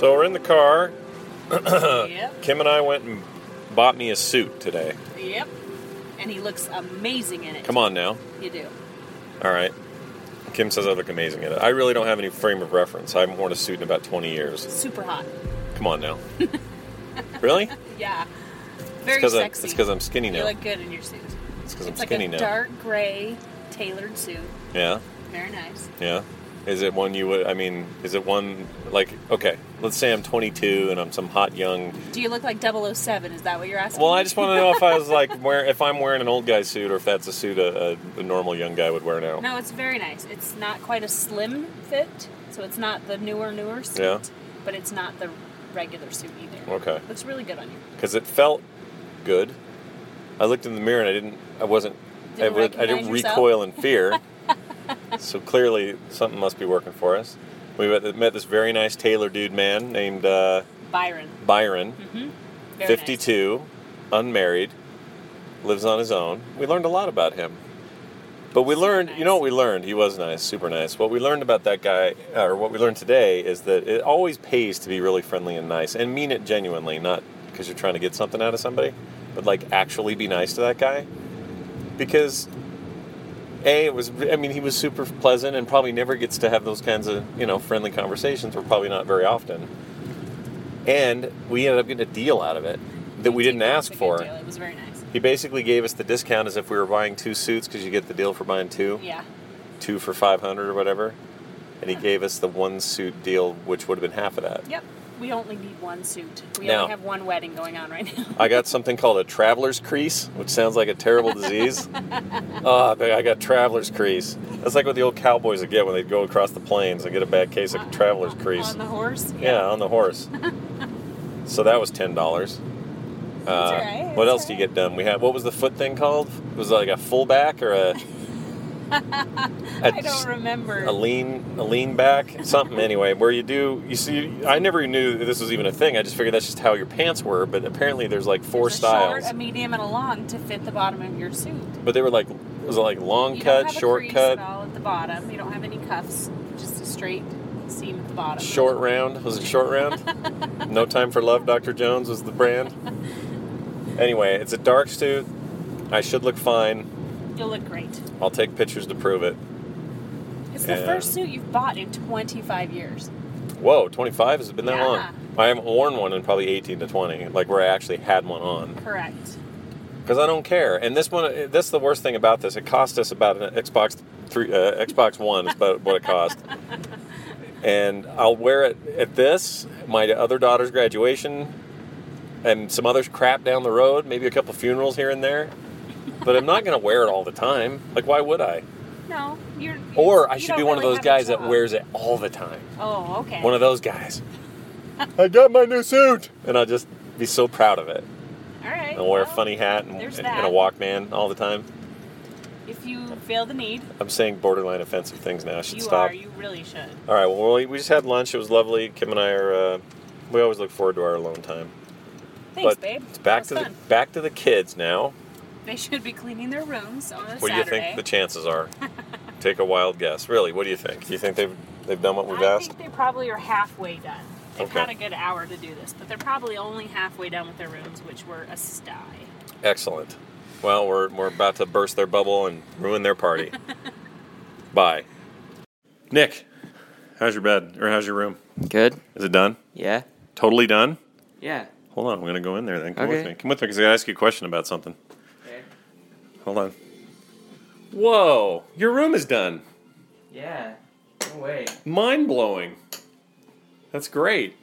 So we're in the car. Yep. Kim and I went and bought me a suit today. Yep. And he looks amazing in it. Come on now. You do. All right. Kim says I look amazing in it. I really don't have any frame of reference. I haven't worn a suit in about 20 years. Super hot. Come on now. really? Yeah. Very Because I'm, sexy. it's 'cause I'm skinny now. You look good in your suit. It's because I'm It's like skinny a now. dark gray tailored suit. Yeah. Very nice. Yeah. Is it one you would? I mean, is it one like? Okay, let's say I'm 22 and I'm some hot young. Do you look like 007? Is that what you're asking? Well. I just want to know if I was like wear if I'm wearing an old guy suit or if that's a suit a, a, a normal young guy would wear now. No, it's very nice. It's not quite a slim fit, so it's not the newer, newer suit. Yeah. But it's not the regular suit either. Okay. Looks really good on you. Because it felt good. I looked in the mirror and I didn't. I wasn't. I, Didn't would, I didn't yourself? recoil in fear. so clearly something must be working for us. We met, this very nice tailor dude man named uh, Byron. Byron, Very 52, unmarried, lives on his own. We learned a lot about him. But we learned, you know what we learned? He was nice, super nice. What we learned about that guy, or what we learned today, is that it always pays to be really friendly and nice and mean it genuinely, not because you're trying to get something out of somebody, but like actually be nice to that guy. Because a, it was. I mean, he was super pleasant, and probably never gets to have those kinds of you know friendly conversations, or probably not very often. And we ended up getting a deal out of it that we didn't ask for. It was very nice. He basically gave us the discount as if we were buying two suits because you get the deal for buying two, Yeah. two for five hundred or whatever. And he gave us the one suit deal, which would have been half of that. Yep. We only need one suit. We Now- only have one wedding going on right now. I got something called a traveler's crease, which sounds like a terrible disease. oh, I got traveler's crease. That's like what the old cowboys would get when they'd go across the plains and get a bad case of traveler's crease. on the horse. Yeah, on the horse. so that was ten dollars. Uh, right, what else do you get done? We had what was the foot thing called? Was it like a fullback or a? I don't remember. A lean, a lean back, something anyway. Where you do, you see, I never knew this was even a thing. I just figured that's just how your pants were. But apparently, there's like four There's a styles. short, a medium, and a long to fit the bottom of your suit. But they were like, was it like long You cut, short a cut, at all at the bottom. You don't have any cuffs. Just a straight seam at the bottom. short round? Was it short round? no time for love. Dr. Jones was the brand. Anyway, it's a dark suit. I should look fine. You'll look great. I'll take pictures to prove it. It's the And- first suit you've bought in 25 years. Whoa, 25? Has it been that Yeah. long? I haven't worn one in probably 18 to 20, like where I actually had one on. Correct. Because I don't care. And this one, this is the worst thing about this. It cost us about an Xbox three, uh, Xbox One is about what it cost. and I'll wear it at this, my other daughter's graduation, and some other crap down the road, maybe a couple funerals here and there. But I'm not going to wear it all the time. Like, why would I? No, you're. Or I should don't be one of those guys that wears it all the time. Oh, okay. One of those guys. I got my new suit, and I'll just be so proud of it. All right. I'll wear a funny hat and, there's and a Walkman all the time. If you feel the need, I'm saying borderline offensive things now. I should you stop. are. You really should. All right. Well, we we just had lunch. It was lovely. Kim and I are. Uh, we always look forward to our alone time. Thanks, but babe. it's back to That was the back to the kids now. They should be cleaning their rooms on a What do you Saturday. think the chances are? Take a wild guess. Really, what do you think? Do you think they've they've done what we've I asked? think they probably are halfway done. They've Okay. had a good hour to do this, but they're probably only halfway done with their rooms, which were a sty. Excellent. Well, we're we're about to burst their bubble and ruin their party. Bye. Nick, how's your bed or how's your room? Good. Is it done? Yeah. Totally done? Yeah. Hold on, I'm gonna go in there then. Come with Okay. me. Come with me because I gotta ask you a question about something. Hold on. Whoa, your room is done. Yeah. No way. Mind blowing. That's great.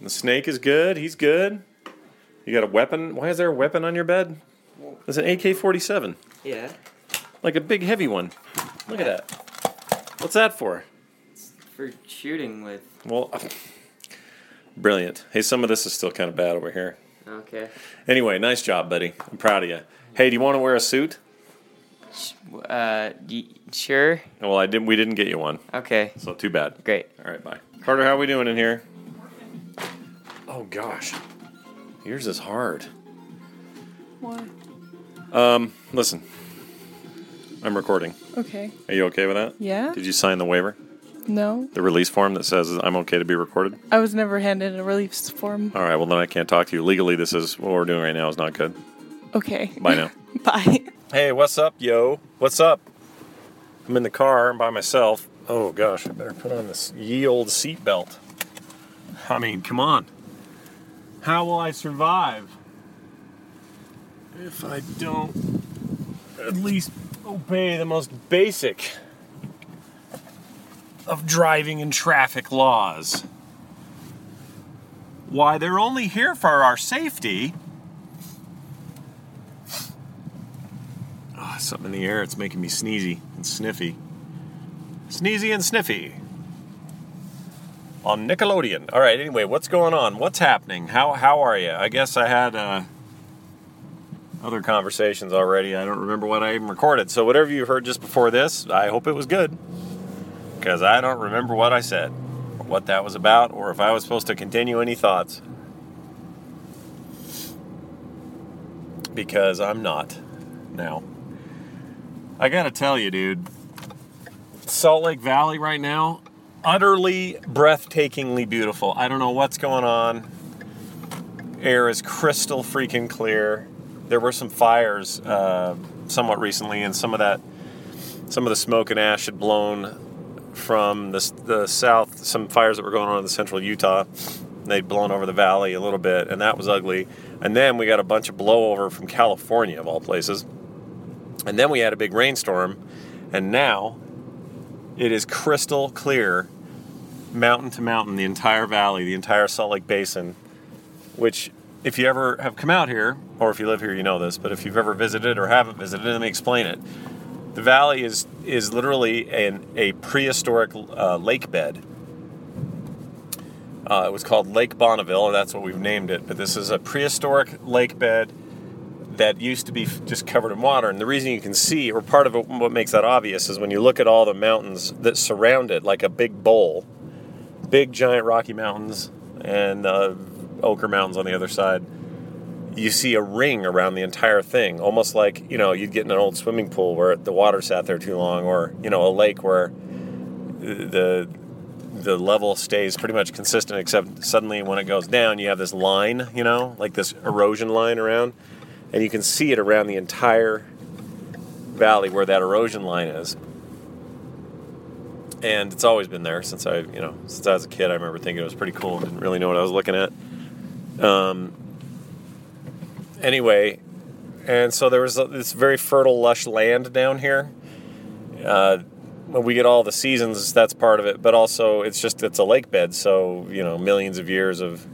The snake is good. He's good. You got a weapon. Why is there a weapon on your bed? It's an AK 47. Yeah. Like a big heavy one. Look at that. What's that for? For shooting with. Well, uh, brilliant. Hey, some of this is still kind of bad over here. Okay. Anyway, nice job, buddy. I'm proud of you. Hey, do you want to wear a suit? Uh, y- sure. Well, I didn't. We didn't get you one, Okay. so too bad. Great. All right, bye. Carter, how are we doing in here? Oh gosh, yours is hard. Why? Um, listen, I'm recording. Okay. Are you okay with that? Yeah? Did you sign the waiver, No. the release form that says I'm okay to be recorded? I was never handed a release form. All right. Well, then I can't talk to you legally. This is what we're doing right now. is not good. Okay. Bye now. Bye. Hey, what's up, yo? What's up? I'm in the car by myself. Oh gosh, I better put on this ye old seatbelt. I mean, come on. How will I survive if I don't at least obey the most basic of driving and traffic laws? Why, they're only here for our safety. something in the air. It's making me sneezy and sniffy. Sneezy and sniffy. On Nickelodeon. All right. Anyway, what's going on? What's happening? How how are you? I guess I had uh, other conversations already. I don't remember what I even recorded. So whatever you heard just before this, I hope it was good. Because I don't remember what I said, or what that was about, or if I was supposed to continue any thoughts. Because I'm not now. I gotta tell you, dude, Salt Lake Valley right now, utterly breathtakingly beautiful. I don't know what's going on. Air is crystal freaking clear. There were some fires uh, somewhat recently, and some of that, some of the smoke and ash had blown from the, the south. Some fires that were going on in the central Utah, they'd blown over the valley a little bit, and that was ugly. And then we got a bunch of blowover from California, of all places. And then we had a big rainstorm, and now it is crystal clear, mountain to mountain, the entire valley, the entire Salt Lake Basin. Which, if you ever have come out here, or if you live here, you know this, but if you've ever visited or haven't visited, let me explain it. The valley is is literally an, a prehistoric uh, lake bed. Uh, it was called Lake Bonneville, and that's what we've named it. But this is a prehistoric lake bed that used to be just covered in water. And the reason you can see, or part of what makes that obvious, is when you look at all the mountains that surround it, like a big bowl, big giant Rocky Mountains and uh, Oquirrh Mountains on the other side. You see a ring around the entire thing, almost like you know you'd get in an old swimming pool where the water sat there too long, or you know a lake where the the level stays pretty much consistent, except suddenly when it goes down, you have this line, you know, like this erosion line around, and you can see it around the entire valley where that erosion line is. And it's always been there since I, you know, since I was a kid. I remember thinking it was pretty cool. And didn't really know what I was looking at. Um, anyway, and so there was this very fertile, lush land down here. Uh, we get all the seasons, that's part of it. But also, it's just it's a lake bed, so you know, millions of years of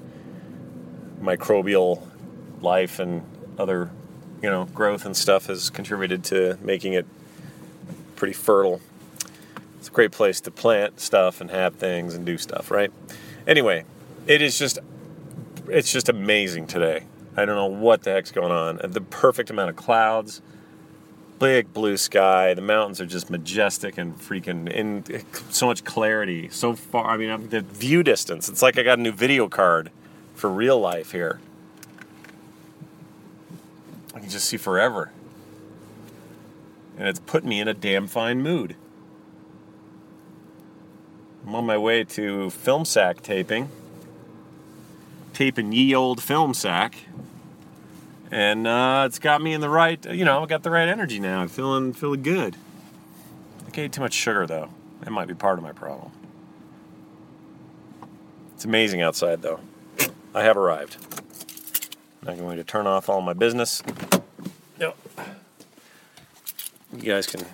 microbial life and other, you know, growth and stuff has contributed to making it pretty fertile. It's a great place to plant stuff and have things and do stuff, right? Anyway, it is just it's just amazing today. I don't know what the heck's going on. The perfect amount of clouds, big blue sky. The mountains are just majestic and freaking in so much clarity. So far, I mean, the view distance. It's like I got a new video card for real life here. I can just see forever. And it's put me in a damn fine mood. I'm on my way to film sack taping. Taping ye old film sack. And uh, it's got me in the right, you know, I got the right energy now. I'm feeling feeling good. I ate too much sugar though. That might be part of my problem. It's amazing outside though. I have arrived. I'm going to turn off all my business. Yep. you guys can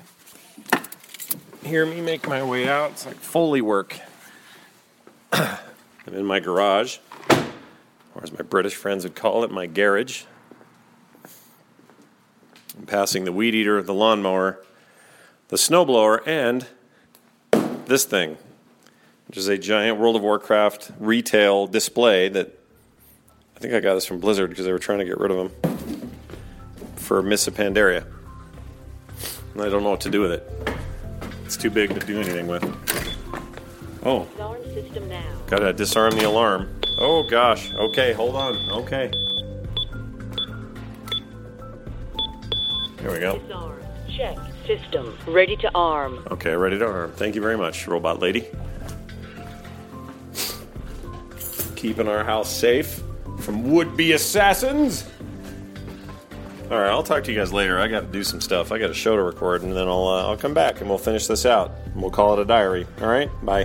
hear me make my way out. It's like Foley work. I'm in my garage, or as my British friends would call it, my garage. I'm passing the weed eater, the lawnmower, the snowblower, and this thing, which is a giant World of Warcraft retail display that think I got this from Blizzard because they were trying to get rid of them for Mists of Pandaria. And I don't know what to do with it. It's too big to do anything with. Oh, Alarm system now. gotta disarm the alarm. Oh gosh. Okay, hold on. Okay. Here we go. Disarm. Check. System. Ready to arm. Okay, ready to arm. Thank you very much, robot lady. Keeping our house safe from would be assassins. All right, I'll talk to you guys later. I got to do some stuff. I got a show to record, and then I'll uh, I'll come back and we'll finish this out. And we'll call it a diary. All right, bye.